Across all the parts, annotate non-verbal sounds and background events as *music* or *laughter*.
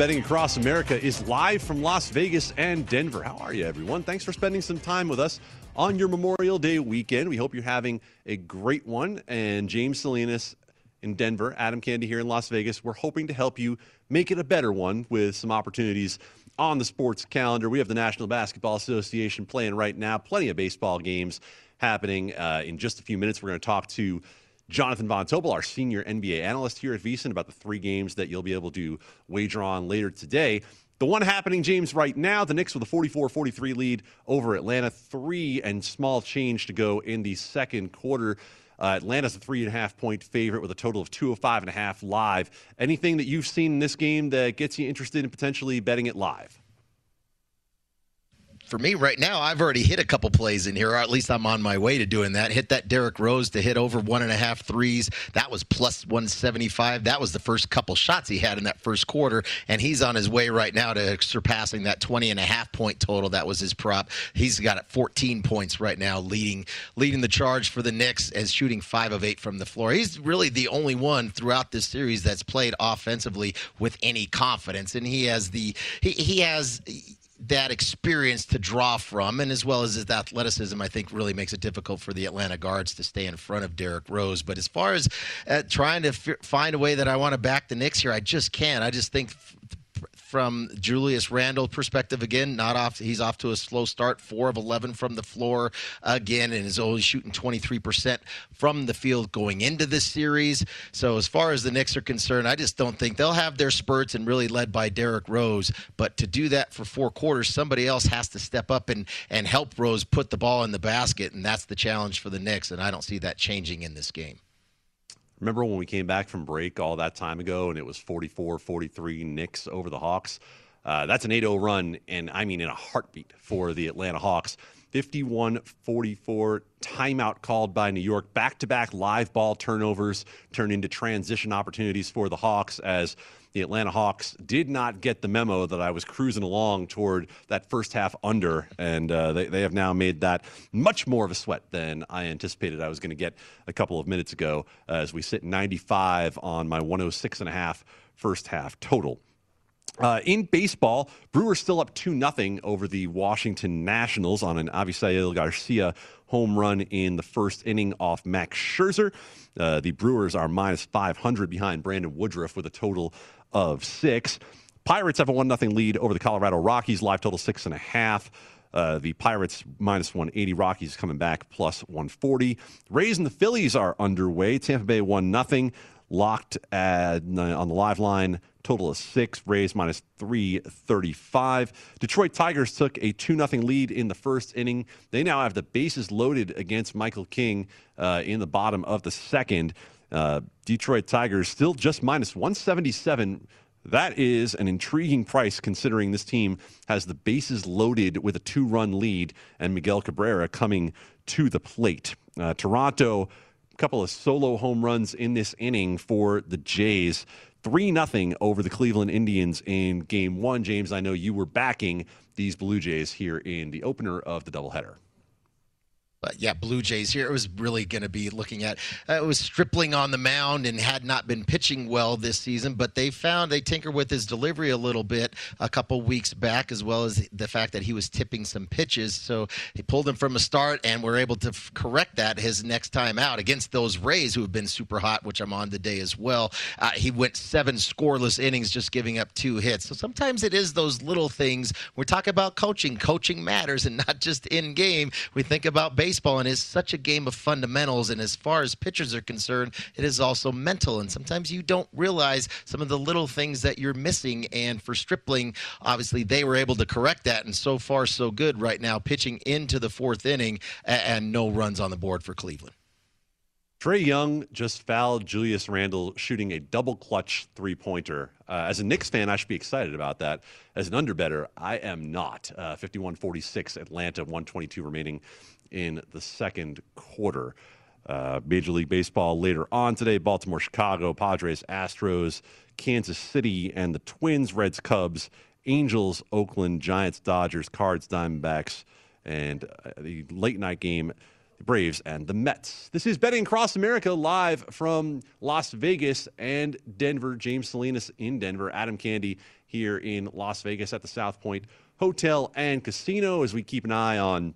Betting Across America is live from Las Vegas and Denver. How are you, everyone? Thanks for spending some time with us on your Memorial Day weekend. We hope you're having a great one. And James Salinas in Denver, Adam Candy here in Las Vegas. We're hoping to help you make it a better one with some opportunities on the sports calendar. We have the National Basketball Association playing right now, plenty of baseball games happening. Uh, in just a few minutes, we're going to talk to Jonathan Von Tobel, our senior NBA analyst here at VSiN, about the three games that you'll be able to wager on later today. The one happening, James, right now, the Knicks with a 44 43 lead over Atlanta. Three and small change to go in the second quarter. Uh, Atlanta's a three and a half point favorite with a total of 205 and a half live. Anything that you've seen in this game that gets you interested in potentially betting it live? For me right now, I've already hit a couple plays in here, or at least I'm on my way to doing that. Hit that Derrick Rose to hit over one and a half threes. That was plus 175. That was the first couple shots he had in that first quarter, and he's on his way right now to surpassing that 20 and a half point total. That was his prop. He's got it 14 points right now, leading leading the charge for the Knicks as shooting five of eight from the floor. He's really the only one throughout this series that's played offensively with any confidence, and he has the he, he has that experience to draw from, and as well as his athleticism, I think really makes it difficult for the Atlanta guards to stay in front of Derrick Rose. But as far as uh, trying to f- find a way that I want to back the Knicks here, I just can't. I just think from Julius Randle perspective again, not off. He's off to a slow start, four of eleven from the floor again, and is only shooting twenty three percent from the field going into this series. So as far as the Knicks are concerned, I just don't think they'll have their spurts and really led by Derrick Rose. But to do that for four quarters, somebody else has to step up and and help Rose put the ball in the basket, and that's the challenge for the Knicks. And I don't see that changing in this game. Remember when we came back from break all that time ago and it was 44 43 Knicks over the Hawks? Uh, that's an 8 0 run, and I mean in a heartbeat for the Atlanta Hawks. 51 44 timeout called by New York. Back to back live ball turnovers turned into transition opportunities for the Hawks as the Atlanta Hawks did not get the memo that I was cruising along toward that first half under, and uh, they, they have now made that much more of a sweat than I anticipated I was going to get a couple of minutes ago as we sit 95 on my 106 and a half first half total. Uh, in baseball, Brewers still up 2 0 over the Washington Nationals on an Avisail Garcia home run in the first inning off Max Scherzer. Uh, the Brewers are minus 500 behind Brandon Woodruff with a total of six. Pirates have a 1 0 lead over the Colorado Rockies, live total six and a half. Uh, the Pirates minus 180, Rockies coming back plus 140. Rays and the Phillies are underway. Tampa Bay 1 0 locked at, on the live line. Total of six. Rays minus 335. Detroit Tigers took a 2 0 lead in the first inning. They now have the bases loaded against Michael King uh, in the bottom of the second. Uh, Detroit Tigers still just minus 177. That is an intriguing price considering this team has the bases loaded with a two run lead and Miguel Cabrera coming to the plate. Uh, Toronto a couple of solo home runs in this inning for the Jays. 3 0 over the Cleveland Indians in game one. James, I know you were backing these Blue Jays here in the opener of the doubleheader. But yeah, Blue Jays here. It was really going to be looking at. Uh, it was Stripling on the mound and had not been pitching well this season, but they found they tinker with his delivery a little bit a couple weeks back, as well as the fact that he was tipping some pitches. So he pulled him from a start, and we're able to f- correct that his next time out against those Rays who have been super hot, which I'm on today as well. Uh, he went seven scoreless innings, just giving up two hits. So sometimes it is those little things. We're talking about coaching. Coaching matters, and not just in game. We think about baseball baseball and is such a game of fundamentals. And as far as pitchers are concerned, it is also mental. And sometimes you don't realize some of the little things that you're missing. And for Stripling, obviously they were able to correct that. And so far, so good right now, pitching into the fourth inning and no runs on the board for Cleveland. Trae Young just fouled Julius Randle shooting a double clutch three pointer. Uh, as a Knicks fan, I should be excited about that. As an underbetter, I am not. Uh, 51 46, Atlanta, 122 remaining in the second quarter. Uh, Major League Baseball later on today Baltimore, Chicago, Padres, Astros, Kansas City, and the Twins, Reds, Cubs, Angels, Oakland, Giants, Dodgers, Cards, Diamondbacks, and uh, the late night game, the Braves and the Mets. This is Betting Across America live from Las Vegas and Denver. James Salinas in Denver, Adam Candy here in Las Vegas at the South Point Hotel and Casino as we keep an eye on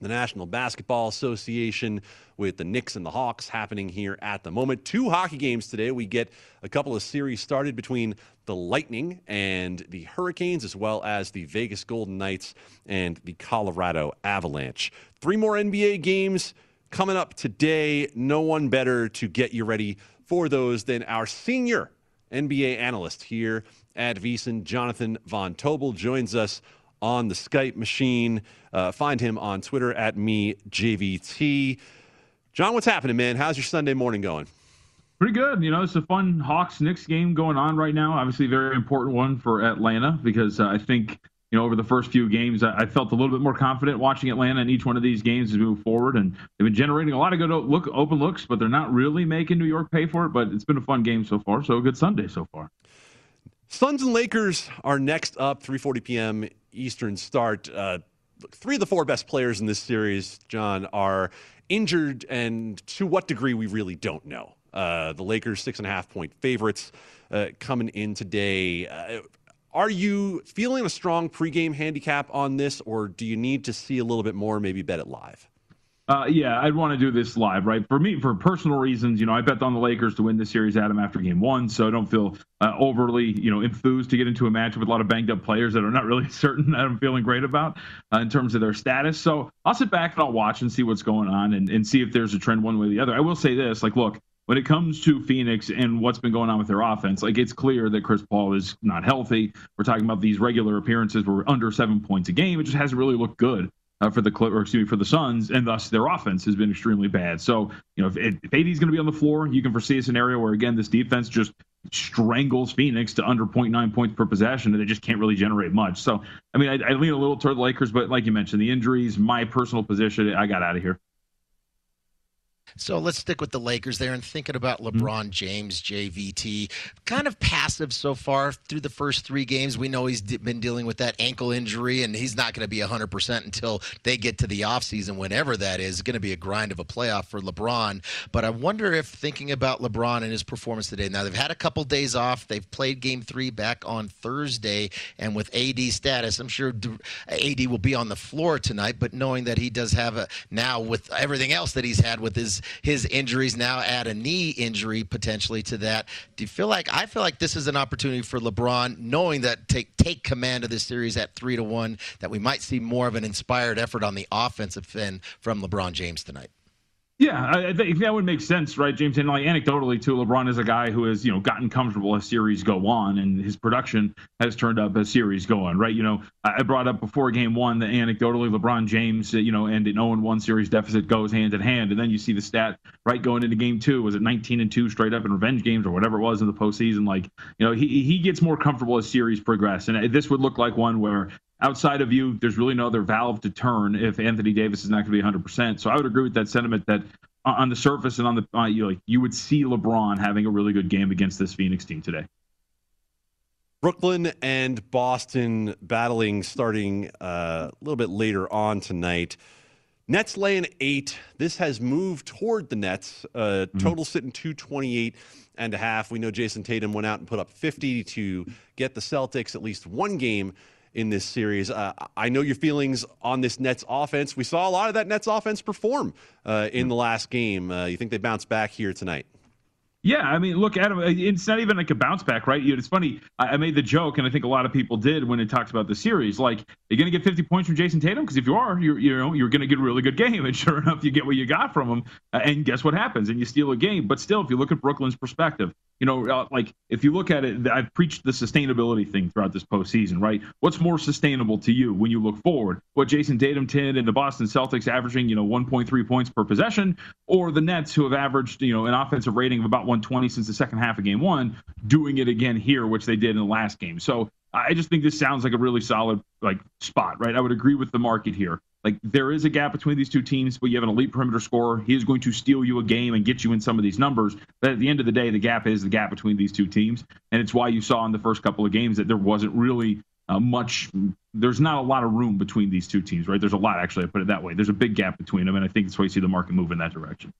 the National Basketball Association with the Knicks and the Hawks happening here at the moment. Two hockey games today. We get a couple of series started between the Lightning and the Hurricanes, as well as the Vegas Golden Knights and the Colorado Avalanche. Three more NBA games coming up today. No one better to get you ready for those than our senior NBA analyst here at VSiN, Jonathan Von Tobel, joins us on the Skype machine. Uh, find him on Twitter at me JVT. John, what's happening, man? How's your Sunday morning going? Pretty good. You know, it's a fun Hawks Knicks game going on right now. Obviously, very important one for Atlanta because uh, I think you know over the first few games I, felt a little bit more confident watching Atlanta in each one of these games as we move forward, and they've been generating a lot of good look open looks, but they're not really making New York pay for it. But it's been a fun game so far, so a good Sunday so far. Suns and Lakers are next up, 3:40 p.m. Eastern start. Uh, three of the four best players in this series, John, are injured, and to what degree we really don't know. Uh, the Lakers six and a half point favorites uh, coming in today. Uh, are you feeling a strong pregame handicap on this, or do you need to see a little bit more? Maybe bet it live. Uh, yeah, I'd want to do this live, right? For me, for personal reasons, you know, I bet on the Lakers to win this series, Adam, after game one. So I don't feel uh, overly, you know, enthused to get into a match with a lot of banged up players that are not really *laughs* certain that I'm feeling great about uh, in terms of their status. So I'll sit back and I'll watch and see what's going on and, and see if there's a trend one way or the other. I will say this, like, look, when it comes to Phoenix and what's been going on with their offense, like it's clear that Chris Paul is not healthy. We're talking about these regular appearances where we're under seven points a game. It just hasn't really looked good uh, for the Clip, or excuse me, for the Suns, and thus their offense has been extremely bad. So, you know, if, if AD is going to be on the floor, you can foresee a scenario where again this defense just strangles Phoenix to under 0.9 points per possession, and they just can't really generate much. So, I mean, I, I lean a little toward the Lakers, but like you mentioned, the injuries, my personal position, I got out of here. So let's stick with the Lakers there and thinking about mm-hmm. LeBron James, JVT. Kind of passive so far through the first three games. We know he's been dealing with that ankle injury, and he's not going to be 100% until they get to the offseason, whenever that is. It's going to be a grind of a playoff for LeBron. But I wonder if thinking about LeBron and his performance today, now they've had a couple days off. They've played game three back on Thursday, and with AD status, I'm sure AD will be on the floor tonight, but knowing that he does have a now with everything else that he's had with his his injuries now add a knee injury potentially to that. Do you feel like I feel like this is an opportunity for LeBron, knowing that take take command of this series at three to one, that we might see more of an inspired effort on the offensive end from LeBron James tonight? Yeah, I think that would make sense, right, James? And like anecdotally, too, LeBron is a guy who has you know gotten comfortable as series go on, and his production has turned up as series go on, right? You know, I brought up before Game One that anecdotally, LeBron James, you know, oh and an 0-1 series deficit goes hand in hand, and then you see the stat right going into Game Two was it 19 and two straight up in revenge games or whatever it was in the postseason. Like, you know, he he gets more comfortable as series progress, and uh, this would look like one where outside of you, there's really no other valve to turn if Anthony Davis is not going to be 100%. So I would agree with that sentiment that on the surface and on the uh, you like you would see LeBron having a really good game against this Phoenix team today. Brooklyn and Boston battling starting uh, a little bit later on tonight. Nets laying eight. This has moved toward the Nets. Uh, mm-hmm. Total sitting 228 and a half. We know Jayson Tatum went out and put up 50 to get the Celtics at least one game in this series. Uh, I know your feelings on this Nets offense. We saw a lot of that Nets offense perform uh, in the last game. Uh, you think they bounce back here tonight? Yeah, I mean, look, Adam, it's not even like a bounce back, right? It's funny. I made the joke, and I think a lot of people did when it talks about the series. Like, you're going to get 50 points from Jayson Tatum because if you are, you're you know you're going to get a really good game, *laughs* and sure enough, you get what you got from him. Uh, and guess what happens? And you steal a game. But still, if you look at Brooklyn's perspective, you know, uh, like if you look at it, I've preached the sustainability thing throughout this postseason, right? What's more sustainable to you when you look forward? What Jayson Tatum did and the Boston Celtics averaging, you know, 1.3 points per possession, or the Nets who have averaged, you know, an offensive rating of about 120 since the second half of game one, doing it again here, which they did in the last game. So I just think this sounds like a really solid like spot, right? I would agree with the market here. Like there is a gap between these two teams, but you have an elite perimeter scorer. He is going to steal you a game and get you in some of these numbers. But at the end of the day, the gap is the gap between these two teams, and it's why you saw in the first couple of games that there wasn't really uh, much. There's not a lot of room between these two teams, right? There's a lot actually. I put it that way. There's a big gap between them, and I think that's why you see the market move in that direction.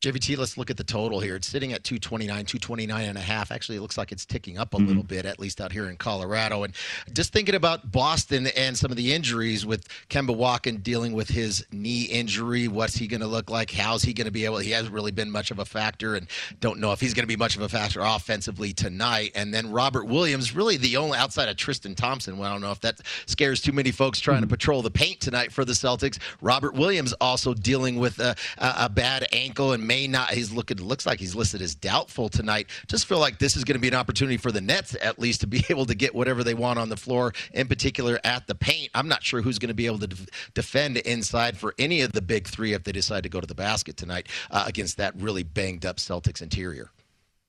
JVT, let's look at the total here. It's sitting at 229, 229 and a half. Actually, it looks like it's ticking up a mm-hmm. little bit, at least out here in Colorado. And just thinking about Boston and some of the injuries with Kemba Walker dealing with his knee injury, what's he going to look like? How's he going to be able? He hasn't really been much of a factor, and don't know if he's going to be much of a factor offensively tonight. And then Robert Williams, really the only outside of Tristan Thompson. Well, I don't know if that scares too many folks trying mm-hmm. to patrol the paint tonight for the Celtics. Robert Williams also dealing with a, a, a bad ankle and may not. He's looking. Looks like he's listed as doubtful tonight. Just feel like this is going to be an opportunity for the Nets at least to be *laughs* able to get whatever they want on the floor, in particular at the paint. I'm not sure who's going to be able to defend inside for any of the big three if they decide to go to the basket tonight uh, against that really banged up Celtics interior.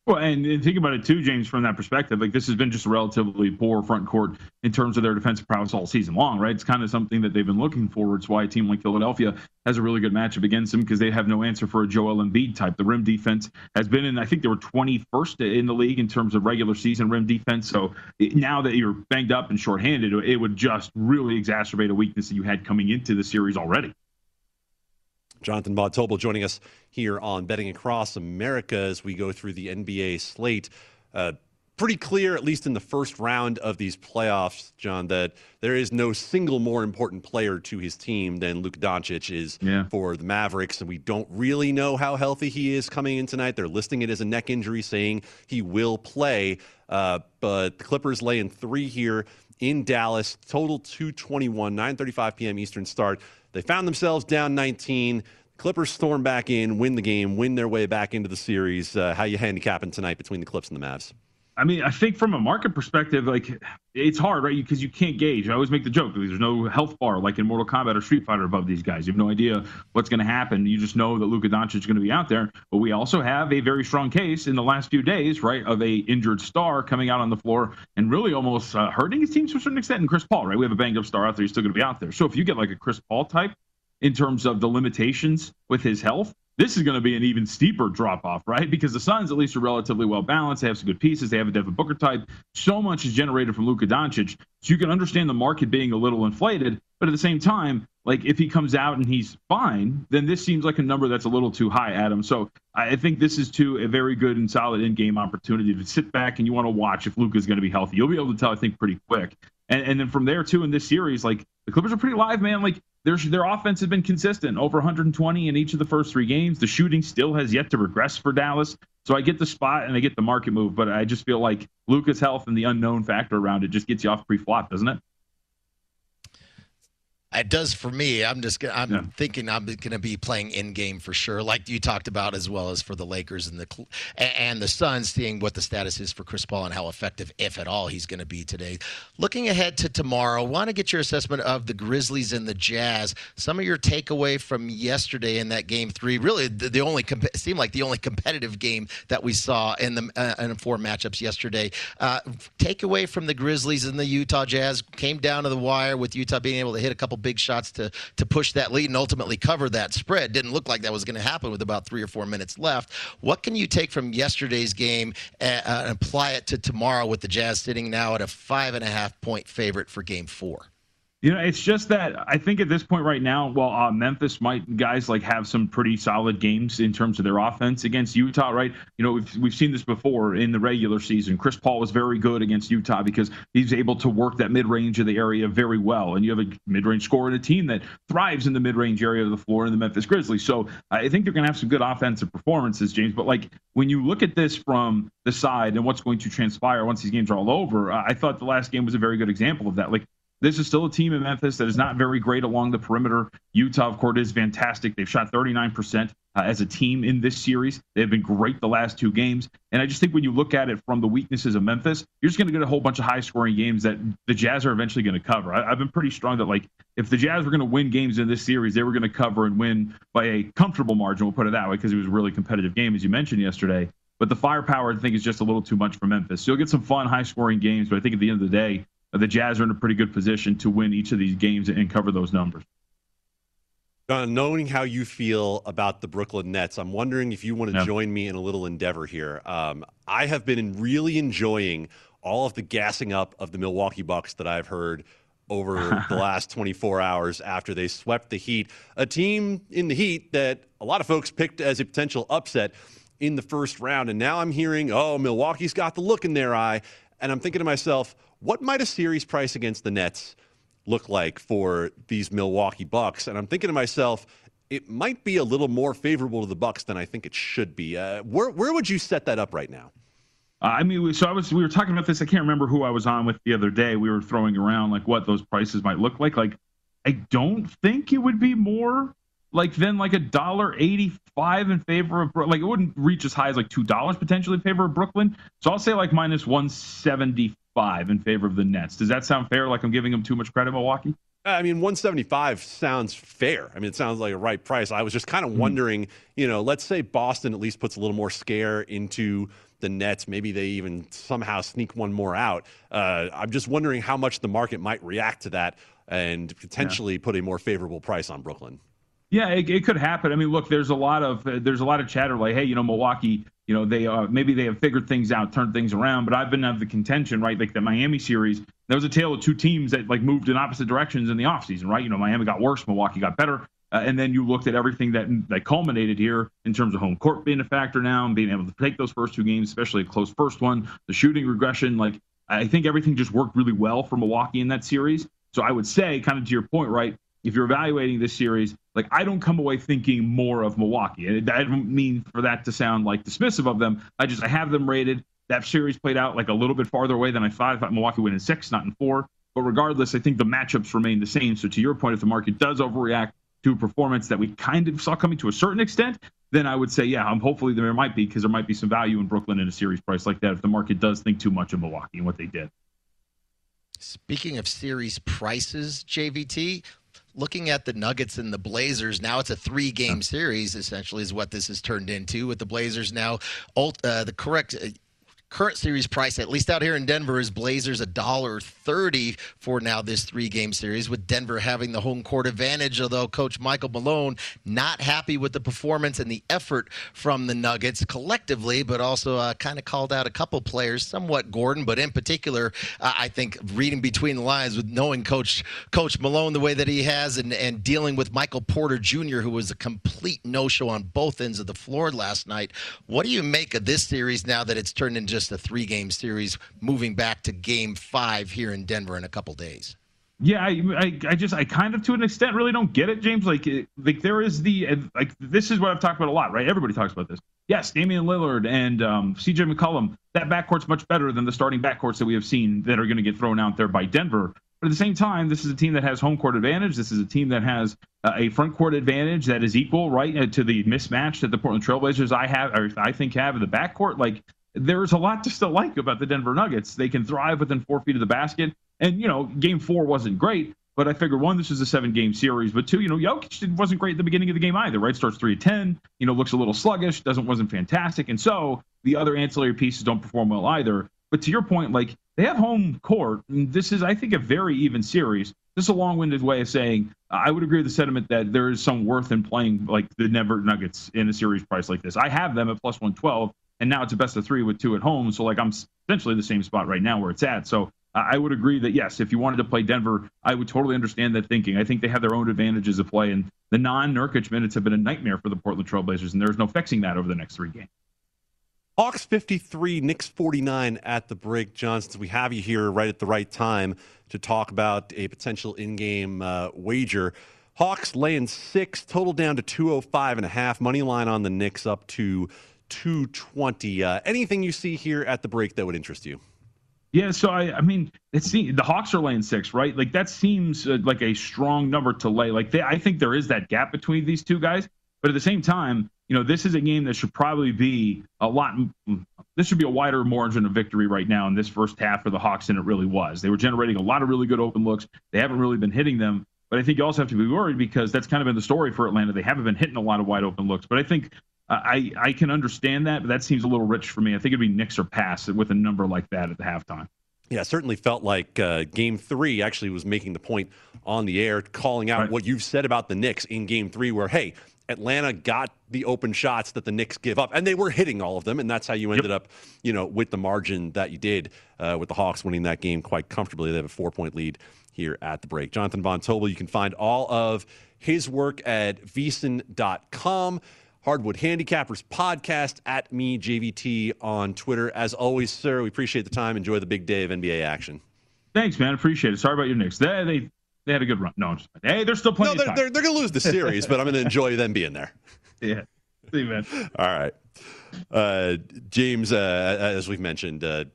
Well, and, think about it too, James, from that perspective. Like this has been just a relatively poor front court in terms of their defensive prowess all season long, right? It's kind of something that they've been looking for. It's why a team like Philadelphia has a really good matchup against them because they have no answer for a Joel Embiid type. The rim defense has been in, I think they were 21st in the league in terms of regular season rim defense. So now that you're banged up and shorthanded, it would just really exacerbate a weakness that you had coming into the series already. Jonathan Bob joining us here on Betting Across America as we go through the NBA slate. Uh, pretty clear, at least in the first round of these playoffs, John, that there is no single more important player to his team than Luka Doncic is yeah. for the Mavericks. And we don't really know how healthy he is coming in tonight. They're listing it as a neck injury, saying he will play. Uh, but the Clippers laying three here in Dallas, total 221, 9.35 p.m. Eastern start. They found themselves down 19. Clippers storm back in, win the game, win their way back into the series. Uh, how you handicapping tonight between the Clips and the Mavs? I mean, I think from a market perspective, like it's hard, right? Because you can't gauge. I always make the joke: there's no health bar like in Mortal Kombat or Street Fighter above these guys. You have no idea what's going to happen. You just know that Luka Doncic is going to be out there. But we also have a very strong case in the last few days, right, of a injured star coming out on the floor and really almost uh, hurting his team to a certain extent. And Chris Paul, right? We have a banged up star out there. He's still going to be out there. So if you get like a Chris Paul type in terms of the limitations with his health, this is going to be an even steeper drop off, right? Because the Suns at least are relatively well balanced. They have some good pieces. They have a Devin Booker type. So much is generated from Luka Doncic, so you can understand the market being a little inflated. But at the same time, like if he comes out and he's fine, then this seems like a number that's a little too high, Adam. So I think this is too a very good and solid in-game opportunity to sit back and you want to watch if Luka's going to be healthy. You'll be able to tell, I think, pretty quick. And, and then from there too in this series, like the Clippers are pretty live, man. Like their their offense has been consistent, over 120 in each of the first three games. The shooting still has yet to regress for Dallas. So I get the spot and I get the market move, but I just feel like Luka's health and the unknown factor around it just gets you off pre-flop, doesn't it? It does for me. I'm just I'm yeah. thinking I'm going to be playing in game for sure, like you talked about, as well as for the Lakers and the and the Suns, seeing what the status is for Chris Paul and how effective, if at all, he's going to be today. Looking ahead to tomorrow, want to get your assessment of the Grizzlies and the Jazz. Some of your takeaway from yesterday in that game three, really the, the only comp- seemed like the only competitive game that we saw in the uh, in four matchups yesterday. Uh, takeaway from the Grizzlies and the Utah Jazz came down to the wire with Utah being able to hit a couple big shots to to push that lead and ultimately cover that spread. Didn't look like that was going to happen with about three or four minutes left. What can you take from yesterday's game and, uh, and apply it to tomorrow with the Jazz sitting now at a five and a half point favorite for Game Four? You know, it's just that I think at this point right now, while uh, Memphis might guys like have some pretty solid games in terms of their offense against Utah, right? You know, we've, we've seen this before in the regular season. Chris Paul was very good against Utah because he's able to work that mid range of the area very well. And you have a mid range scorer in a team that thrives in the mid range area of the floor in the Memphis Grizzlies. So I think they're going to have some good offensive performances, James. But like when you look at this from the side and what's going to transpire once these games are all over, I thought the last game was a very good example of that. Like this is still a team in Memphis that is not very great along the perimeter. Utah, of course, is fantastic. They've shot 39% uh, as a team in this series. They've been great the last two games. And I just think when you look at it from the weaknesses of Memphis, you're just going to get a whole bunch of high scoring games that the Jazz are eventually going to cover. I, have been pretty strong that, like, if the Jazz were going to win games in this series, they were going to cover and win by a comfortable margin. We'll put it that way because it was a really competitive game, as you mentioned yesterday. But the firepower, I think, is just a little too much for Memphis. So you'll get some fun, high scoring games. But I think at the end of the day, the Jazz are in a pretty good position to win each of these games and cover those numbers. John, knowing how you feel about the Brooklyn Nets, I'm wondering if you want to yeah. join me in a little endeavor here. Um, I have been really enjoying all of the gassing up of the Milwaukee Bucks that I've heard over the *laughs* last 24 hours after they swept the Heat, a team in the Heat that a lot of folks picked as a potential upset in the first round. And now I'm hearing, oh, Milwaukee's got the look in their eye. And I'm thinking to myself, what might a series price against the Nets look like for these Milwaukee Bucks? And I'm thinking to myself, it might be a little more favorable to the Bucks than I think it should be. Uh, where where would you set that up right now? Uh, I mean, so I was we were talking about this. I can't remember who I was on with the other day. We were throwing around like what those prices might look like. Like, I don't think it would be more like than like a dollar eighty five in favor of like it wouldn't reach as high as like two dollars potentially in favor of Brooklyn. So I'll say like minus one seventy five in favor of the Nets. Does that sound fair? Like I'm giving them too much credit, Milwaukee? I mean, 175 sounds fair. I mean, it sounds like a right price. I was just kind of mm-hmm. wondering, you know, let's say Boston at least puts a little more scare into the Nets. Maybe they even somehow sneak one more out. Uh, I'm just wondering how much the market might react to that and potentially yeah. put a more favorable price on Brooklyn. Yeah, it, it, could happen. I mean, look, there's a lot of uh, there's a lot of chatter like, hey, you know, Milwaukee, you know, they uh, maybe they have figured things out, turned things around. But I've been of the contention, right? Like the Miami series, there was a tale of two teams that like moved in opposite directions in the offseason, right? You know, Miami got worse, Milwaukee got better. Uh, and then you looked at everything that that culminated here in terms of home court being a factor now and being able to take those first two games, especially a close first one, the shooting regression. Like I think everything just worked really well for Milwaukee in that series. So I would say, kind of to your point, right? If you're evaluating this series, like I don't come away thinking more of Milwaukee. And I don't mean for that to sound like dismissive of them. I just I have them rated. That series played out like a little bit farther away than I thought. I thought Milwaukee win in six, not in four. But regardless, I think the matchups remain the same. So to your point, if the market does overreact to a performance that we kind of saw coming to a certain extent, then I would say, yeah, I'm hopefully there might be because there might be some value in Brooklyn in a series price like that if the market does think too much of Milwaukee and what they did. Speaking of series prices, JVT, looking at the Nuggets and the Blazers, now it's a three game series, essentially, is what this has turned into with the Blazers now. Uh, the correct. Current series price, at least out here in Denver, is Blazers a dollar thirty for now this three game series, with Denver having the home court advantage. Although Coach Michael Malone not happy with the performance and the effort from the Nuggets collectively, but also uh, kind of called out a couple players, somewhat Gordon, but in particular, uh, I think reading between the lines with knowing Coach Coach Malone the way that he has, and and dealing with Michael Porter Jr., who was a complete no show on both ends of the floor last night. What do you make of this series now that it's turned into just a three game series, moving back to game five here in Denver in a couple days? Yeah, I, I, I, just, I kind of, to an extent, really don't get it, James. Like, like there is the, like, this is what I've talked about a lot, right? Everybody talks about this. Yes, Damian Lillard and um, C.J. McCollum. That backcourt's much better than the starting backcourts that we have seen that are going to get thrown out there by Denver. But at the same time, this is a team that has home court advantage. This is a team that has uh, a front court advantage that is equal, right, uh, to the mismatch that the Portland Trailblazers I have, or I think have in the backcourt. Like, there's a lot to still like about the Denver Nuggets. They can thrive within four feet of the basket. And, you know, game four wasn't great, but I figured one, this is a seven game series, but two, you know, Jokic wasn't great at the beginning of the game either, right? Starts three to 10, you know, looks a little sluggish, doesn't, wasn't fantastic. And so the other ancillary pieces don't perform well either. But to your point, like they have home court. this is, I think, a very even series. This is a long-winded way of saying I would agree with the sentiment that there is some worth in playing like the Denver Nuggets in a series price like this. I have them at plus 112, and now it's a best of three with two at home. So like I'm essentially the same spot right now where it's at. So I would agree that yes, if you wanted to play Denver, I would totally understand that thinking. I think they have their own advantages of play, and the non-Nurkic minutes have been a nightmare for the Portland Trailblazers, and there's no fixing that over the next three games. Hawks 53, Knicks 49 at the break. Johnsons, we have you here right at the right time to talk about a potential in-game uh, wager. Hawks laying six, total down to 205 and a half. Money line on the Knicks up to 220. Uh, anything you see here at the break that would interest you? Yeah, so I, I mean, it's the Hawks are laying six, right? Like that seems uh, like a strong number to lay. Like they, I think there is that gap between these two guys, but at the same time, you know, this is a game that should probably be a lot. This should be a wider margin of victory right now in this first half for the Hawks than it really was. They were generating a lot of really good open looks. They haven't really been hitting them, but I think you also have to be worried because that's kind of been the story for Atlanta. They haven't been hitting a lot of wide open looks, but I think I I can understand that, but that seems a little rich for me. I think it'd be Knicks or pass with a number like that at the halftime. Yeah, certainly felt like uh, Game Three actually was making the point on the air, calling out right. what you've said about the Knicks in Game Three, where hey, Atlanta got the open shots that the Knicks give up, and they were hitting all of them, and that's how you ended yep. up, you know, with the margin that you did, uh, with the Hawks winning that game quite comfortably. They have a four-point lead here at the break. Jonathan Von Tobel, you can find all of his work at VSiN.com. Hardwood Handicappers podcast at me, JVT on Twitter. As always, sir, we appreciate the time. Enjoy the big day of NBA action. Thanks, man. Appreciate it. Sorry about your Knicks. They they, they had a good run. No, just, hey, they're still playing. No, they're, they're, they're going to lose the series, but I'm going *laughs* to enjoy them being there. Yeah. See man. All right. Uh, James, uh, as we've mentioned, uh,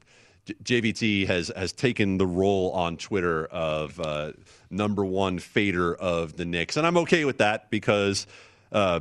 JVT has has taken the role on Twitter of uh, number one fader of the Knicks, and I'm okay with that because uh,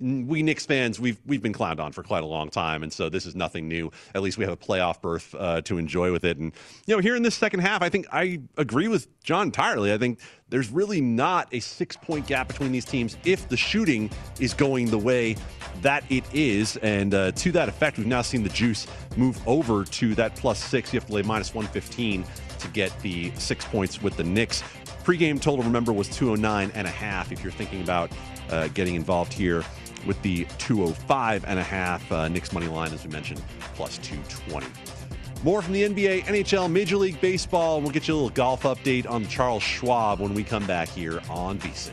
we Knicks fans, we've we've been clowned on for quite a long time, and so this is nothing new. At least we have a playoff berth uh, to enjoy with it. And you know, here in this second half, I think I agree with John entirely. I think there's really not a six point gap between these teams if the shooting is going the way that it is. And uh, to that effect, we've now seen the juice move over to that plus six. You have to lay minus 115 to get the six points with the Knicks. Pre-game total, remember, was 209 and a half. If you're thinking about uh, getting involved here with the 205 and a half uh, Knicks money line, as we mentioned, plus 220. More from the NBA, NHL, Major League Baseball. We'll get you a little golf update on Charles Schwab when we come back here on VSiN.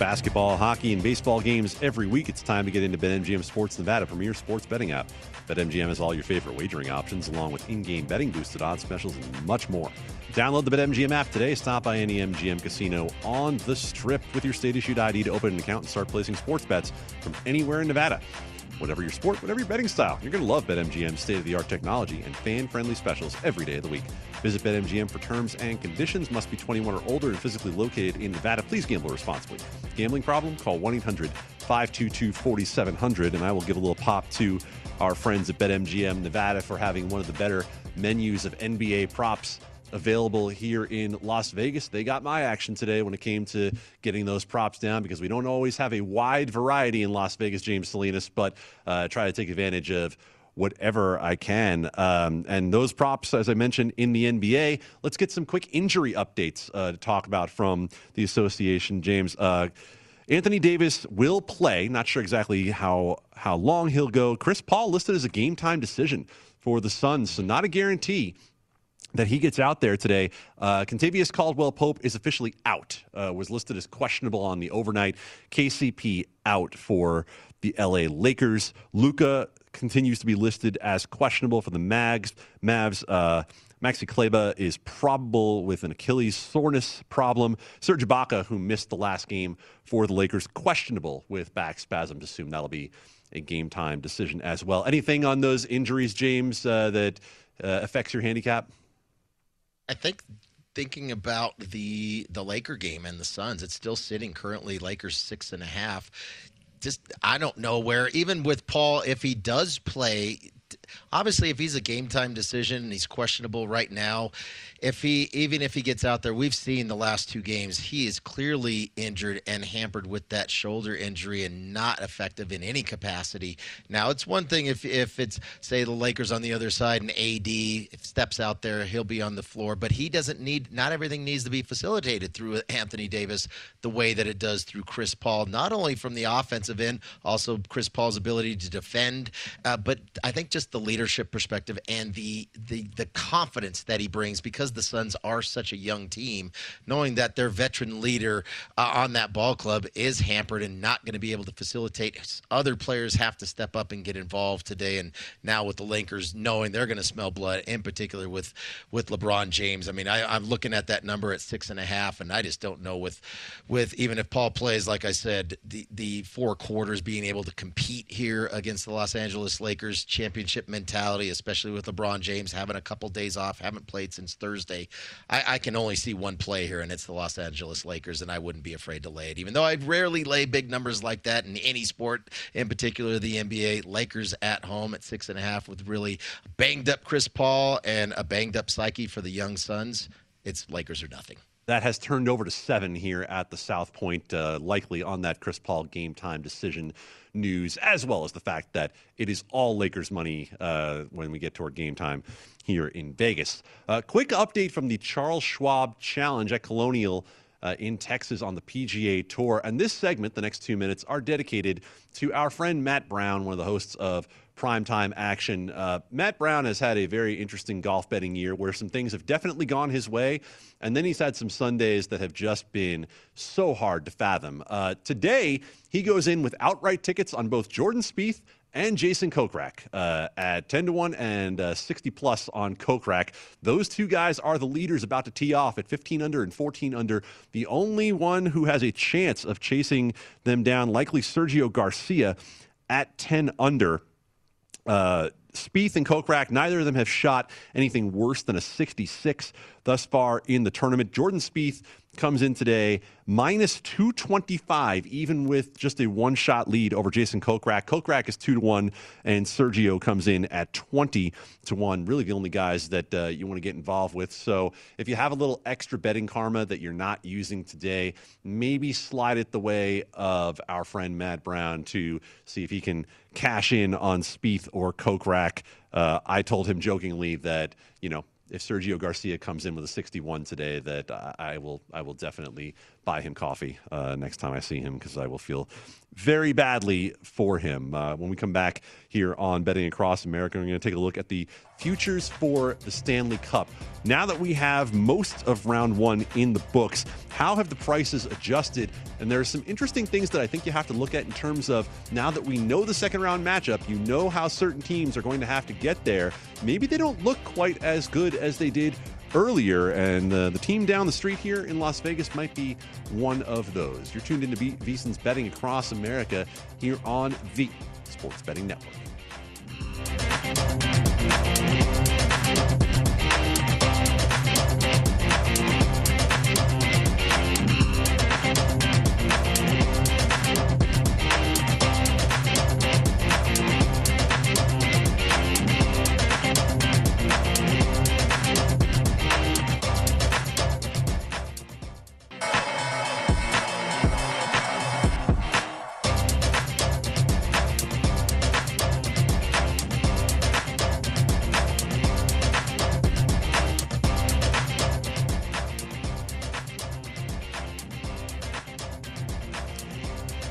Basketball, hockey, and baseball games every week, it's time to get into BetMGM Sports Nevada, premier sports betting app. BetMGM has all your favorite wagering options, along with in-game betting, boosted odds specials, and much more. Download the BetMGM app today. Stop by any MGM casino on the Strip with your state-issued ID to open an account and start placing sports bets from anywhere in Nevada. Whatever your sport, whatever your betting style, you're going to love BetMGM's state of the art technology and fan friendly specials every day of the week. Visit BetMGM for terms and conditions. Must be 21 or older and physically located in Nevada. Please gamble responsibly. Gambling problem? Call 1 800 522 4700. And I will give a little pop to our friends at BetMGM Nevada for having one of the better menus of NBA props available here in Las Vegas. They got my action today when it came to getting those props down because we don't always have a wide variety in Las Vegas, James Salinas, but uh, try to take advantage of whatever I can. Um, and those props, as I mentioned in the NBA, let's get some quick injury updates uh, to talk about from the association, James. Uh, Anthony Davis will play. Not sure exactly how how long he'll go. Chris Paul listed as a game time decision for the Suns, so not a guarantee that he gets out there today. Uh, Kentavious Caldwell Pope is officially out. Uh, was listed as questionable on the overnight. KCP out for the LA Lakers. Luka continues to be listed as questionable for the Mags. Mavs. Uh, Maxi Kleber is probable with an Achilles soreness problem. Serge Ibaka, who missed the last game for the Lakers, questionable with back spasms. Assume that'll be a game time decision as well. Anything on those injuries, James, uh, that uh, affects your handicap? I think thinking about the the Laker game and the Suns, it's still sitting currently Lakers six and a half. Just I don't know where even with Paul, if he does play, obviously, if he's a game time decision and he's questionable right now, if he even if he gets out there, we've seen the last two games he is clearly injured and hampered with that shoulder injury and not effective in any capacity. Now, it's one thing if if it's say the Lakers on the other side and AD steps out there, he'll be on the floor, but he doesn't need. Not everything needs to be facilitated through Anthony Davis the way that it does through Chris Paul. Not only from the offensive end, also Chris Paul's ability to defend, uh, but I think just the leadership perspective and the the the confidence that he brings because the Suns are such a young team, knowing that their veteran leader uh, on that ball club is hampered and not going to be able to facilitate. Other players have to step up and get involved today, and now with the Lakers knowing they're going to smell blood, in particular with with LeBron James. I mean, I, I'm looking at that number at six and a half, and I just don't know with with even if Paul plays, like I said, the the four quarters being able to compete here against the Los Angeles Lakers championship mentality, especially with LeBron James having a couple days off, haven't played since Thursday. I, I can only see one play here, and it's the Los Angeles Lakers, and I wouldn't be afraid to lay it, even though I rarely lay big numbers like that in any sport, in particular the NBA. Lakers at home at six and a half with really banged up Chris Paul and a banged up psyche for the young Suns. It's Lakers or nothing. That has turned over to seven here at the South Point, uh, likely on that Chris Paul game time decision news, as well as the fact that it is all Lakers money uh, when we get toward game time here in Vegas. Uh, quick update from the Charles Schwab Challenge at Colonial. Uh, in Texas on the PGA Tour. And this segment, the next two minutes, are dedicated to our friend Matt Brown, one of the hosts of primetime action. Uh, Matt Brown has had a very interesting golf betting year where some things have definitely gone his way. And then he's had some Sundays that have just been so hard to fathom. Uh, today, he goes in with outright tickets on both Jordan Spieth and Jason Kokrak uh, at 10 to 1 and uh, 60 plus on Kokrak. Those two guys are the leaders about to tee off at 15 under and 14 under. The only one who has a chance of chasing them down, likely Sergio Garcia at 10 under. Uh, Spieth and Kokrak, neither of them have shot anything worse than a 66 thus far in the tournament. Jordan Spieth comes in today minus 225, even with just a one shot lead over Jason Kokrak. Kokrak is 2 to 1, and Sergio comes in at 20 to 1. Really, the only guys that uh, you want to get involved with. So, if you have a little extra betting karma that you're not using today, maybe slide it the way of our friend Matt Brown to see if he can cash in on Spieth or Kokrak. Uh, I told him jokingly that, you know, if Sergio Garcia comes in with a 61 today, that I will I will definitely buy him coffee uh, next time I see him because I will feel very badly for him. Uh, when we come back here on Betting Across America, we're going to take a look at the futures for the Stanley Cup. Now that we have most of round one in the books, how have the prices adjusted? And there are some interesting things that I think you have to look at in terms of now that we know the second round matchup, you know how certain teams are going to have to get there. Maybe they don't look quite as good as they did earlier, and uh, the team down the street here in Las Vegas might be one of those. You're tuned into v- VSiN's Betting Across America here on the Sports Betting Network.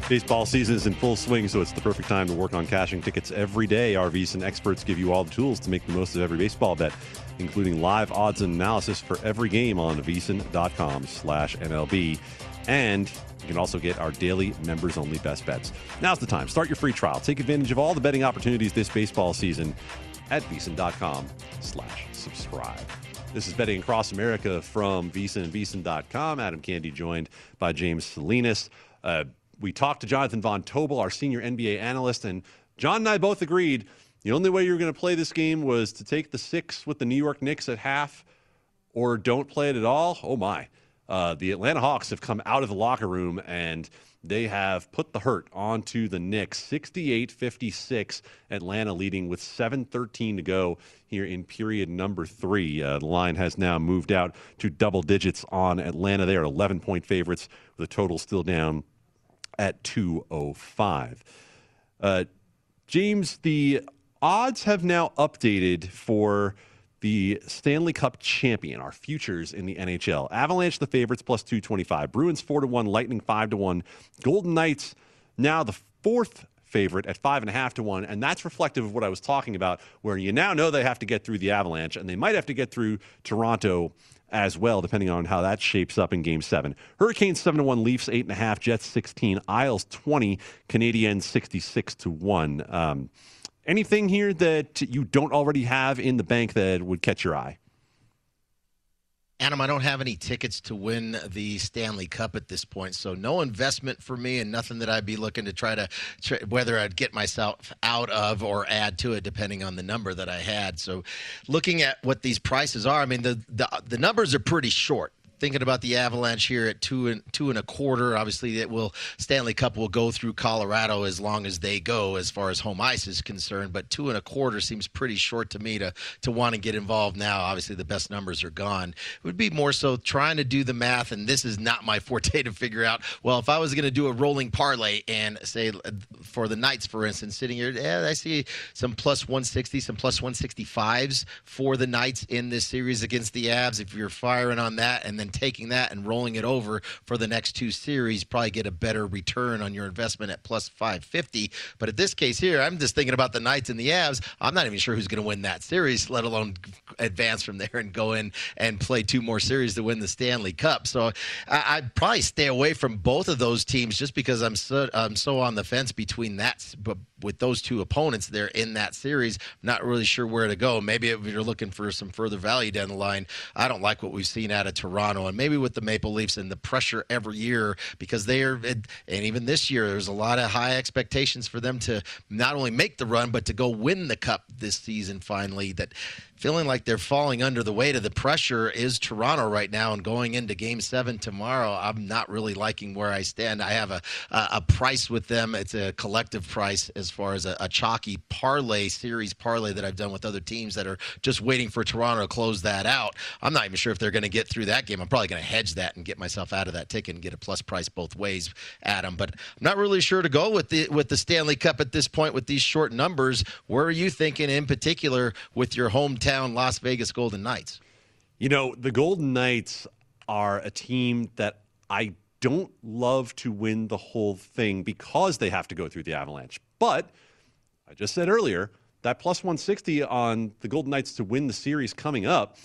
Baseball season is in full swing, so it's the perfect time to work on cashing tickets every day. Our VSiN experts give you all the tools to make the most of every baseball bet, including live odds and analysis for every game on VSiN.com slash MLB. And you can also get our daily members-only best bets. Now's the time. Start your free trial. Take advantage of all the betting opportunities this baseball season at VSiN.com slash subscribe. This is Betting Across America from VSiN and VSiN.com. Adam Candy joined by James Salinas. Uh, we talked to Jonathan Von Tobel, our senior NBA analyst, and John and I both agreed the only way you were going to play this game was to take the six with the New York Knicks at half or don't play it at all. Oh, my. Uh, the Atlanta Hawks have come out of the locker room and they have put the hurt onto the Knicks. 68 56, Atlanta leading with 7.13 to go here in period number three. Uh, the line has now moved out to double digits on Atlanta. They are 11 point favorites with a total still down at 205. Uh, James, the odds have now updated for the Stanley Cup champion, our futures in the NHL. Avalanche the favorites plus 225, Bruins 4 to 1, Lightning 5 to 1, Golden Knights now the fourth favorite at five and a half to one, and that's reflective of what I was talking about, where you now know they have to get through the Avalanche, and they might have to get through Toronto as well, depending on how that shapes up in Game Seven. Hurricanes seven to one, Leafs eight and a half, Jets sixteen, Isles twenty, Canadiens sixty six to one. Um, anything here that you don't already have in the bank that would catch your eye? Adam, I don't have any tickets to win the Stanley Cup at this point, so no investment for me, and nothing that I'd be looking to try to whether I'd get myself out of or add to it, depending on the number that I had. So, looking at what these prices are, I mean the the, the numbers are pretty short thinking about the Avalanche here at two and two and a quarter. Obviously, it will Stanley Cup will go through Colorado as long as they go, as far as home ice is concerned. But two and a quarter seems pretty short to me to to want to get involved now. Obviously, the best numbers are gone. It would be more so trying to do the math, and this is not my *laughs* forte to figure out. Well, if I was going to do a rolling parlay and say for the Knights, for instance, sitting here, yeah, I see some plus 160, some plus 165s for the Knights in this series against the Avs. If you're firing on that, and then taking that and rolling it over for the next two series, probably get a better return on your investment at plus 550. But at this case here, I'm just thinking about the Knights and the Avs. I'm not even sure who's going to win that series, let alone advance from there and go in and play two more series to win the Stanley Cup. So I, would probably stay away from both of those teams just because I'm so I'm so on the fence between that. But with those two opponents there in that series, not really sure where to go. Maybe if you're looking for some further value down the line, I don't like what we've seen out of Toronto and maybe with the Maple Leafs and the pressure every year because they are, and even this year, there's a lot of high expectations for them to not only make the run but to go win the cup this season finally. That feeling like they're falling under the weight of the pressure is Toronto right now. And going into game seven tomorrow, I'm not really liking where I stand. I have a, a, a price with them. It's a collective price as far as a, a, chalky parlay, series parlay that I've done with other teams that are just waiting for Toronto to close that out. I'm not even sure if they're going to get through that game. I'm probably going to hedge that and get myself out of that ticket and get a plus price both ways, Adam. But I'm not really sure to go with the, with the Stanley Cup at this point with these short numbers. Where are you thinking in particular with your hometown? Hometown Las Vegas Golden Knights? You know, the Golden Knights are a team that I don't love to win the whole thing because they have to go through the Avalanche. But I just said earlier that plus 160 on the Golden Knights to win the series coming up.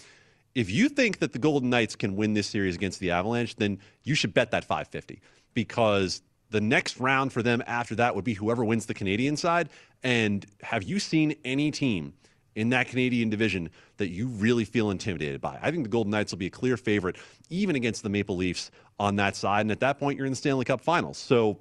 If you think that the Golden Knights can win this series against the Avalanche, then you should bet that 550 because the next round for them after that would be whoever wins the Canadian side. And have you seen any team in that Canadian division that you really feel intimidated by. I think the Golden Knights will be a clear favorite, even against the Maple Leafs on that side. And at that point, you're in the Stanley Cup Finals. So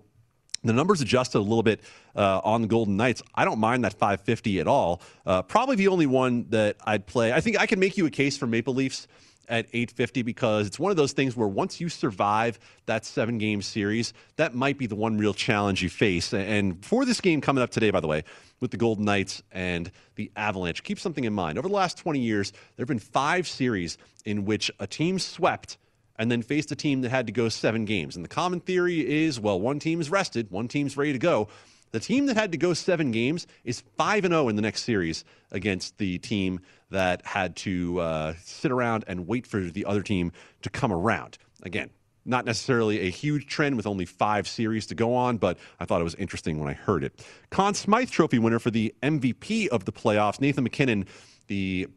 the numbers adjusted a little bit uh, on the Golden Knights. I don't mind that 550 at all. Uh, probably the only one that I'd play. I think I can make you a case for Maple Leafs at 850 because it's one of those things where once you survive that seven game series, that might be the one real challenge you face. And for this game coming up today, by the way, with the Golden Knights and the Avalanche, keep something in mind. Over the last 20 years, there have been five series in which a team swept and then faced a team that had to go seven games. And the common theory is well, one team is rested, one team's ready to go. The team that had to go seven games is 5 and 0 in the next series against the team that had to uh, sit around and wait for the other team to come around. Again, not necessarily a huge trend with only five series to go on, but I thought it was interesting when I heard it. Conn Smythe Trophy winner for the MVP of the playoffs, Nathan MacKinnon, the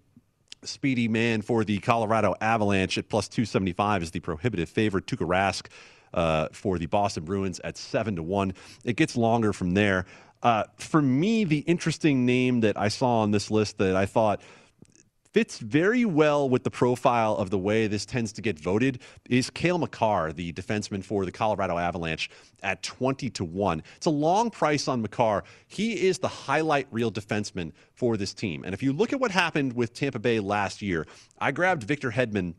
speedy man for the Colorado Avalanche at plus 275 is the prohibitive favorite. Tuukka Rask uh, for the Boston Bruins at seven to one. It gets longer from there. Uh, for me, the interesting name that I saw on this list that I thought fits very well with the profile of the way this tends to get voted is Cale Makar, the defenseman for the Colorado Avalanche, at 20 to 1. It's a long price on Makar. He is the highlight reel defenseman for this team. And if you look at what happened with Tampa Bay last year, I grabbed Victor Hedman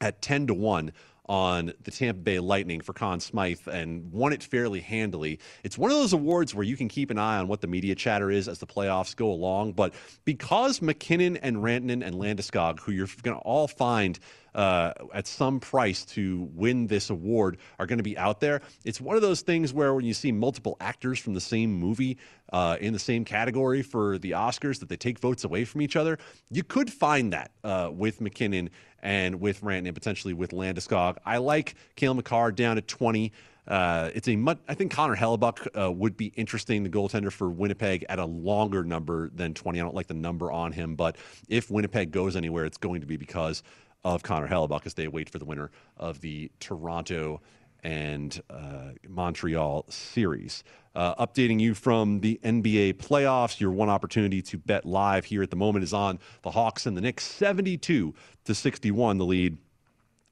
at 10 to 1 on the Tampa Bay Lightning for Conn Smythe and won it fairly handily. It's one of those awards where you can keep an eye on what the media chatter is as the playoffs go along. But because MacKinnon and Rantanen and Landeskog, who you're going to all find uh, at some price to win this award are going to be out there. It's one of those things where when you see multiple actors from the same movie uh, in the same category for the Oscars, that they take votes away from each other. You could find that uh, with MacKinnon and with Rantanen, potentially with Landeskog. I like Cale Makar down at 20. Uh, it's a much, I think Connor Hellebuyck uh, would be interesting, the goaltender for Winnipeg, at a longer number than 20. I don't like the number on him, but if Winnipeg goes anywhere, it's going to be because of Connor Hellebuyck as they wait for the winner of the Toronto and uh, Montreal series. Uh, updating you from the NBA playoffs, your one opportunity to bet live here at the moment is on the Hawks and the Knicks, 72 to 61, the lead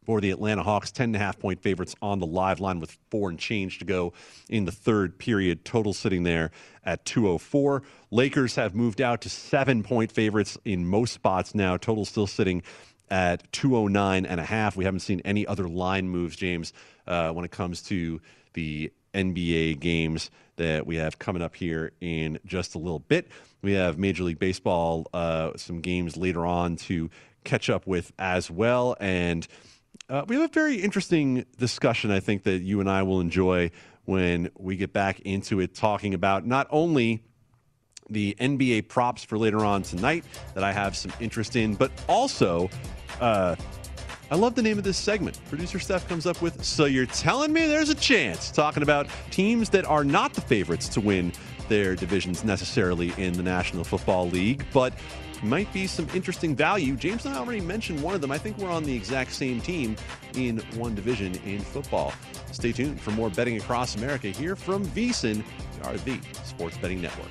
for the Atlanta Hawks, 10.5 point favorites on the live line with four and change to go in the third period. Total sitting there at 204. Lakers have moved out to seven point favorites in most spots now. Total still sitting at 209 and a half. We haven't seen any other line moves, James, uh, when it comes to the NBA games that we have coming up here in just a little bit. We have Major League Baseball, uh, some games later on to catch up with as well. And uh, we have a very interesting discussion, I think, that you and I will enjoy when we get back into it, talking about not only the NBA props for later on tonight that I have some interest in, but also uh, I love the name of this segment. Producer Steph comes up with So You're Telling Me There's a Chance, talking about teams that are not the favorites to win their divisions necessarily in the National Football League, but might be some interesting value. James and I already mentioned one of them. I think we're on the exact same team in one division in football. Stay tuned for more betting across America here from VSIN, our the Sports Betting Network.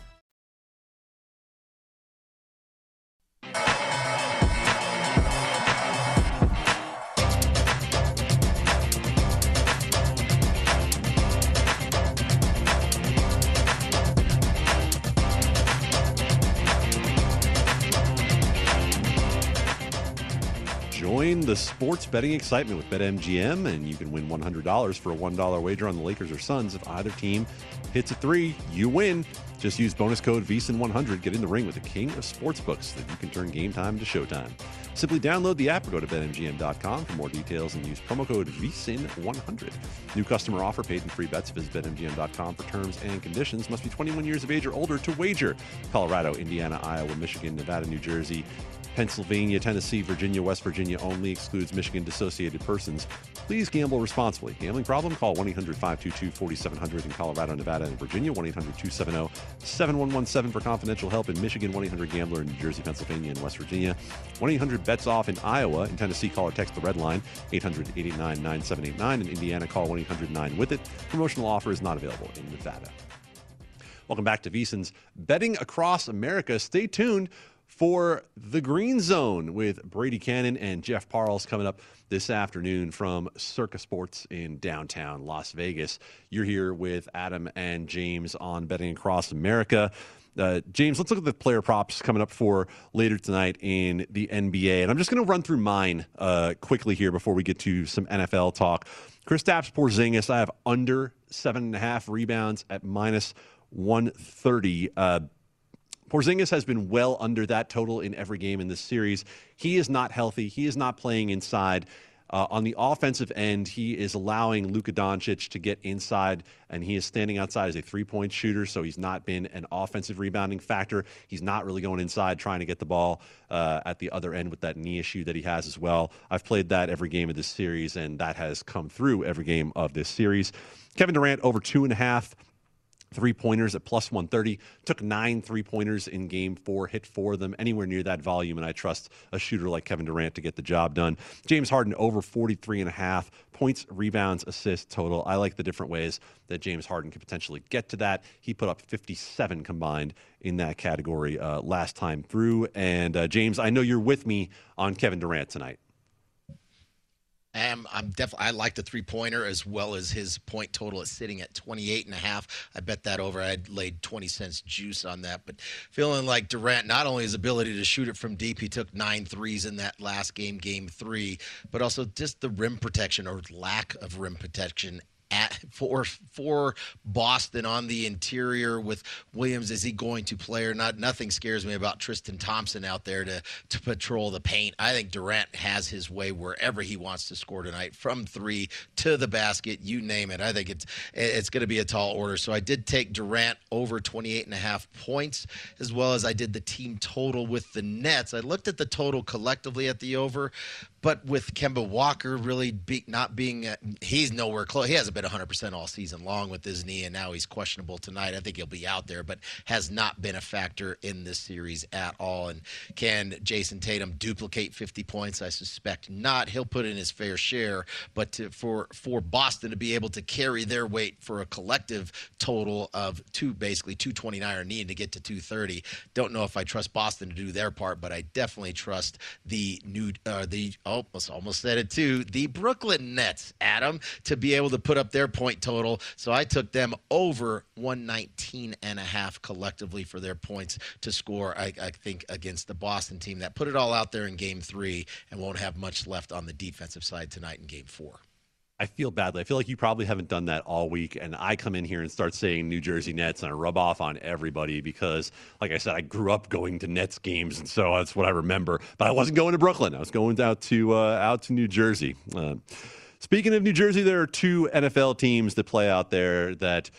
Join the sports betting excitement with BetMGM, and you can win $100 for a $1 wager on the Lakers or Suns. If either team hits a three, you win. Just use bonus code VSIN100. Get in the ring with the king of sportsbooks so that you can turn game time to showtime. Simply download the app or go to BetMGM.com for more details and use promo code VSIN100. New customer offer paid in free bets. Visit BetMGM.com for terms and conditions. Must be 21 years of age or older to wager. Colorado, Indiana, Iowa, Michigan, Nevada, New Jersey. Pennsylvania, Tennessee, Virginia, West Virginia only excludes Michigan dissociated persons. Please gamble responsibly. Gambling problem? Call 1 800 522 4700 in Colorado, Nevada, and Virginia. 1 800 270 7117 for confidential help in Michigan. 1 800 Gambler in New Jersey, Pennsylvania, and West Virginia. 1 800 Bets Off in Iowa. In Tennessee, call or text the red line 800 889 9789. In Indiana, call 1 800 9 with it. Promotional offer is not available in Nevada. Welcome back to VSIN's Betting Across America. Stay tuned for the Green Zone with Brady Kannon and Jeff Parles coming up this afternoon from Circa Sports in downtown Las Vegas. You're here with Adam and James on Betting Across America. Uh, James, let's look at the player props coming up for later tonight in the NBA. And I'm just going to run through mine uh, quickly here before we get to some NFL talk. Kristaps Porzingis, I have under seven and a half rebounds at minus 130. Uh, Porzingis has been well under that total in every game in this series. He is not healthy. He is not playing inside. Uh, on the offensive end, he is allowing Luka Doncic to get inside, and he is standing outside as a three point shooter, so he's not been an offensive rebounding factor. He's not really going inside trying to get the ball uh, at the other end with that knee issue that he has as well. I've played that every game of this series, and that has come through every game of this series. Kevin Durant over two and a half three pointers at plus 130. Took nine three pointers in game four, hit four of them, anywhere near that volume. And I trust a shooter like Kevin Durant to get the job done. James Harden over 43 and a half points, rebounds, assists total. I like the different ways that James Harden could potentially get to that. He put up 57 combined in that category uh, last time through. And uh, James, I know you're with me on Kevin Durant tonight. Um, I'm definitely I like the three pointer as well as his point total is sitting at 28 and a half. I bet that over. I'd laid 20 cents juice on that, but feeling like Durant not only his ability to shoot it from deep, he took nine threes in that last game, game three, but also just the rim protection or lack of rim protection at for for Boston on the interior with Williams. Is he going to play or not? Nothing scares me about Tristan Thompson out there to to patrol the paint. I think Durant has his way wherever he wants to score tonight, from three to the basket, you name it. I think it's it's going to be a tall order. So I did take Durant over 28 and a half points, as well as I did the team total with the Nets. I looked at the total collectively at the over, but with Kemba Walker really be, not being, uh, he's nowhere close. He hasn't been 100% all season long with his knee, and now he's questionable tonight. I think he'll be out there, but has not been a factor in this series at all. And can Jayson Tatum duplicate 50 points? I suspect not. He'll put in his fair share, but to, for for Boston to be able to carry their weight for a collective total of two, basically 229 or need to get to 230. Don't know if I trust Boston to do their part, but I definitely trust the new uh, the Oh, almost almost said it too. The Brooklyn Nets, Adam, to be able to put up their point total. So I took them over 119 and a half collectively for their points to score. I, I think against the Boston team that put it all out there in Game Three and won't have much left on the defensive side tonight in Game Four. I feel badly. I feel like you probably haven't done that all week. And I come in here and start saying New Jersey Nets and I rub off on everybody because, like I said, I grew up going to Nets games. And so that's what I remember. But I wasn't going to Brooklyn. I was going out to, uh, out to New Jersey. Uh, speaking of New Jersey, there are two NFL teams that play out there that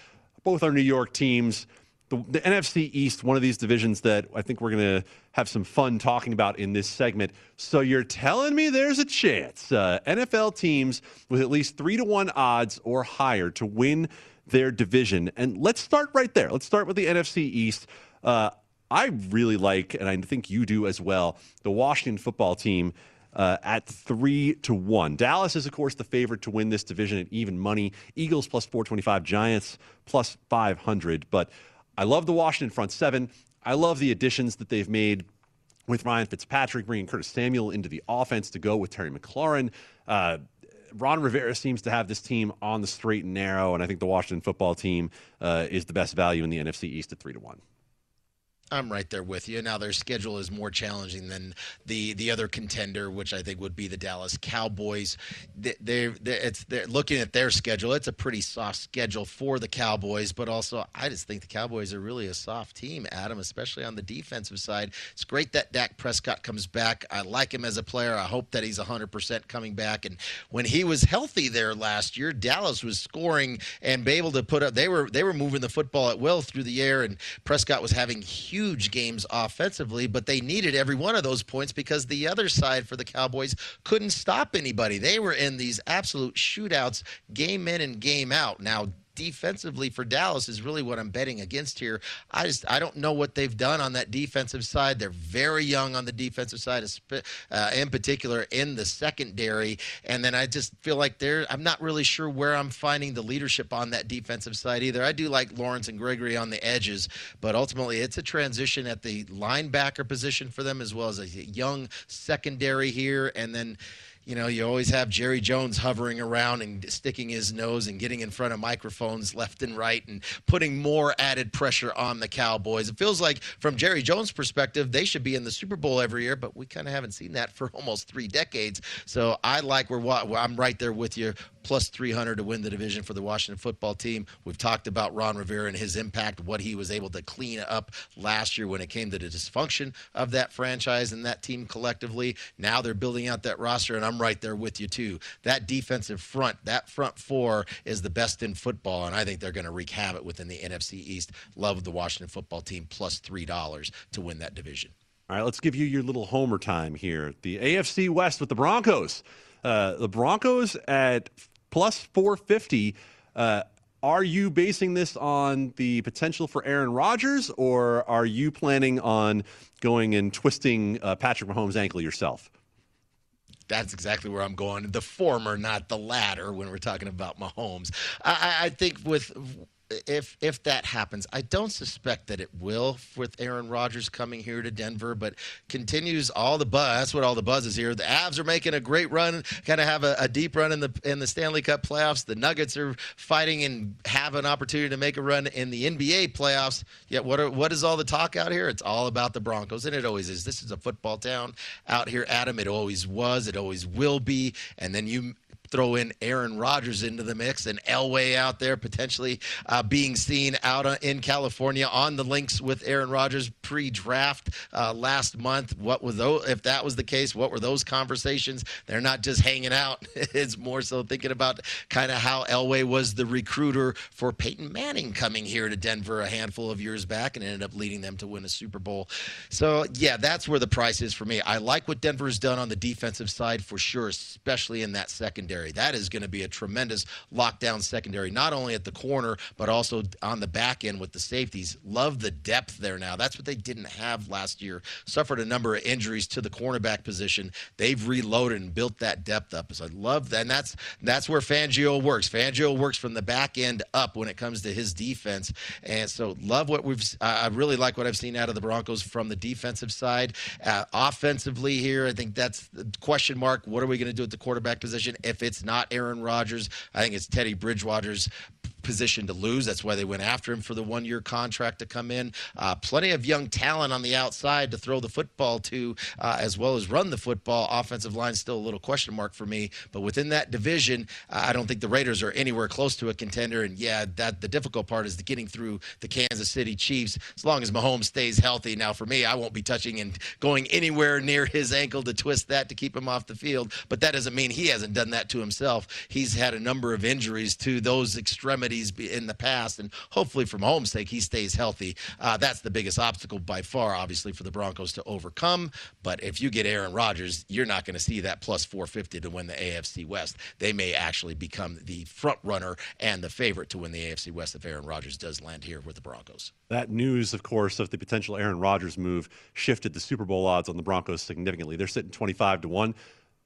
both are New York teams the, the, NFC East, one of these divisions that I think we're going to have some fun talking about in this segment. So you're telling me there's a chance uh, NFL teams with at least three to one odds or higher to win their division. And let's start right there. Let's start with the NFC East. Uh, I really like, and I think you do as well, the Washington football team uh, at three to one. Dallas is, of course, the favorite to win this division at even money. Eagles plus 425, Giants plus 500. But I love the Washington front seven. I love the additions that they've made with Ryan Fitzpatrick, bringing Curtis Samuel into the offense to go with Terry McLaurin. Uh, Ron Rivera seems to have this team on the straight and narrow, and I think the Washington football team uh, is the best value in the NFC East at three to one. I'm right there with you. Now their schedule is more challenging than the the other contender, which I think would be the Dallas Cowboys. They, they're, they're, it's they're looking at their schedule. It's a pretty soft schedule for the Cowboys, but also I just think the Cowboys are really a soft team, Adam, especially on the defensive side. It's great that Dak Prescott comes back. I like him as a player. I hope that he's 100% coming back. And when he was healthy there last year, Dallas was scoring and able to put up. They were they were moving the football at will through the air, and Prescott was having huge huge games offensively, but they needed every one of those points because the other side for the Cowboys couldn't stop anybody. They were in these absolute shootouts game in and game out. Now, defensively for Dallas is really what I'm betting against here. I just I don't know what they've done on that defensive side. They're very young on the defensive side, uh, in particular in the secondary. And then I just feel like they're I'm not really sure where I'm finding the leadership on that defensive side either. I do like Lawrence and Gregory on the edges, but ultimately it's a transition at the linebacker position for them as well as a young secondary here, and then you know, you always have Jerry Jones hovering around and sticking his nose and getting in front of microphones left and right and putting more added pressure on the Cowboys. It feels like, from Jerry Jones' perspective, they should be in the Super Bowl every year, but we kind of haven't seen that for *laughs* almost three decades. So I like where I'm right there with you plus 300 to win the division for the Washington football team. We've talked about Ron Rivera and his impact, what he was able to clean up last year when it came to the dysfunction of that franchise and that team collectively. Now they're building out that roster, and I'm right there with you, too. That defensive front, that front four is the best in football, and I think they're going to wreak havoc within the NFC East. Love the Washington football team plus $3 to win that division. All right, let's give you your little homer time here. The AFC West with the Broncos. Uh, the Broncos at plus 450. Uh, are you basing this on the potential for Aaron Rodgers, or are you planning on going and twisting uh, Patrick Mahomes' ankle yourself? That's exactly where I'm going. The former, not the latter, when we're talking about Mahomes. I, I think with if if that happens, I don't suspect that it will with Aaron Rodgers coming here to Denver, but continues all the buzz. That's what all the buzz is here. The Avs are making a great run, kind of have a, a, deep run in the in the Stanley Cup playoffs. The Nuggets are fighting and have an opportunity to make a run in the NBA playoffs. Yet what are, what is all the talk out here? It's all about the Broncos, and it always is. This is a football town out here, Adam. It always was. It always will be. And then you throw in Aaron Rodgers into the mix and Elway out there potentially uh, being seen out uh, in California on the links with Aaron Rodgers pre-draft uh, last month. What was those? If that was the case, what were those conversations? They're not just hanging out. *laughs* it's more so thinking about kind of how Elway was the recruiter for Peyton Manning coming here to Denver a handful of years back and ended up leading them to win a Super Bowl. So yeah, that's where the price is for me. I like what Denver has done on the defensive side for sure, especially in that secondary secondary. That is going to be a tremendous lockdown secondary, not only at the corner, but also on the back end with the safeties. Love the depth there now. That's what they didn't have last year. Suffered a number of injuries to the cornerback position. They've reloaded and built that depth up. So I love that. And that's that's where Fangio works. Fangio works from the back end up when it comes to his defense. And so love what we've I really like what I've seen out of the Broncos from the defensive side. Uh, offensively here, I think that's the question mark. What are we going to do at the quarterback position if it's it's not Aaron Rodgers. I think it's Teddy Bridgewater's position to lose. That's why they went after him for the one year contract to come in. Uh, plenty of young talent on the outside to throw the football to, uh, as well as run the football. Offensive line still a little question mark for me. But within that division, I don't think the Raiders are anywhere close to a contender. And yeah, that the difficult part is the getting through the Kansas City Chiefs. As long as Mahomes stays healthy. Now, for me, I won't be touching and going anywhere near his ankle to twist that to keep him off the field. But that doesn't mean he hasn't done that to himself. He's had a number of injuries to those extremities in the past, and hopefully, from home sake, he stays healthy. Uh, that's the biggest obstacle by far, obviously, for the Broncos to overcome. But if you get Aaron Rodgers, you're not going to see that plus 450 to win the AFC West. They may actually become the front runner and the favorite to win the AFC West if Aaron Rodgers does land here with the Broncos. That news, of course, of the potential Aaron Rodgers move shifted the Super Bowl odds on the Broncos significantly. They're sitting 25 to 1.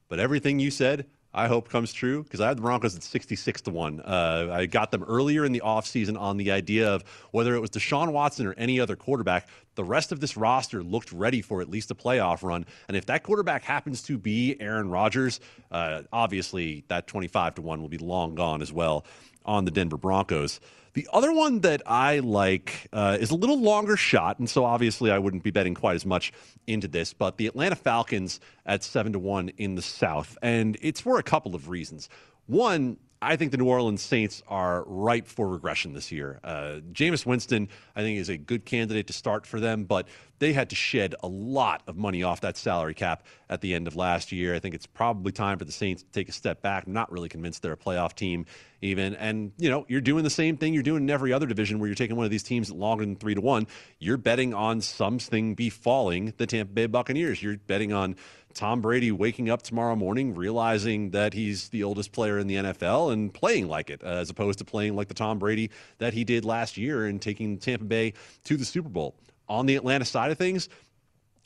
but everything you said, I hope comes true because I had the Broncos at 66 to 1. Uh, I got them earlier in the offseason on the idea of whether it was Deshaun Watson or any other quarterback, the rest of this roster looked ready for at least a playoff run. And if that quarterback happens to be Aaron Rodgers, uh, obviously that 25 to 1 will be long gone as well on the Denver Broncos. The other one that I like uh, is a little longer shot, and so obviously I wouldn't be betting quite as much into this. But the Atlanta Falcons at seven to one in the South, and it's for a couple of reasons. One, I think the New Orleans Saints are ripe for regression this year. Uh, Jameis Winston, I think, is a good candidate to start for them, but they had to shed a lot of money off that salary cap at the end of last year. I think it's probably time for the Saints to take a step back. I'm not really convinced they're a playoff team, even. And, you know, you're doing the same thing you're doing in every other division where you're taking one of these teams longer than three to one. You're betting on something befalling the Tampa Bay Buccaneers. You're betting on Tom Brady waking up tomorrow morning realizing that he's the oldest player in the NFL and playing like it, uh, as opposed to playing like the Tom Brady that he did last year and taking Tampa Bay to the Super Bowl. On the Atlanta side of things,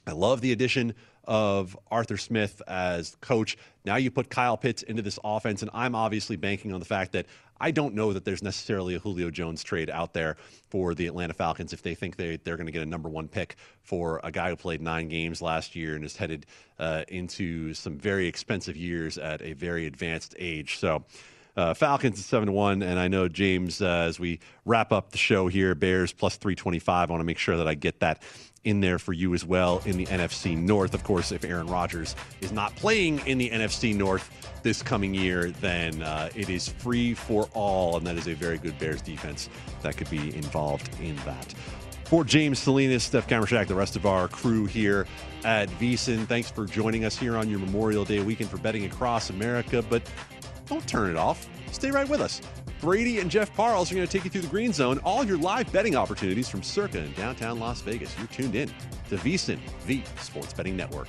I love the addition of Arthur Smith as coach. Now you put Kyle Pitts into this offense, and I'm obviously banking on the fact that I don't know that there's necessarily a Julio Jones trade out there for the Atlanta Falcons if they think they, they're going to get a number one pick for a guy who played nine games last year and is headed uh, into some very expensive years at a very advanced age. So, uh, Falcons at seven to one, and I know James. Uh, as we wrap up the show here, Bears plus three twenty five. I want to make sure that I get that in there for you as well in the NFC North. Of course, if Aaron Rodgers is not playing in the NFC North this coming year, then uh, it is free for all, and that is a very good Bears defense that could be involved in that. For James Salinas, Steph Kamershak, the rest of our crew here at VSiN, thanks for joining us here on your Memorial Day weekend for betting across America. But don't turn it off. Stay right with us. Brady and Jeff Parles are going to take you through the green zone, all your live betting opportunities from Circa in downtown Las Vegas. You're tuned in to VSiN, the Sports Betting Network.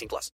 18 plus.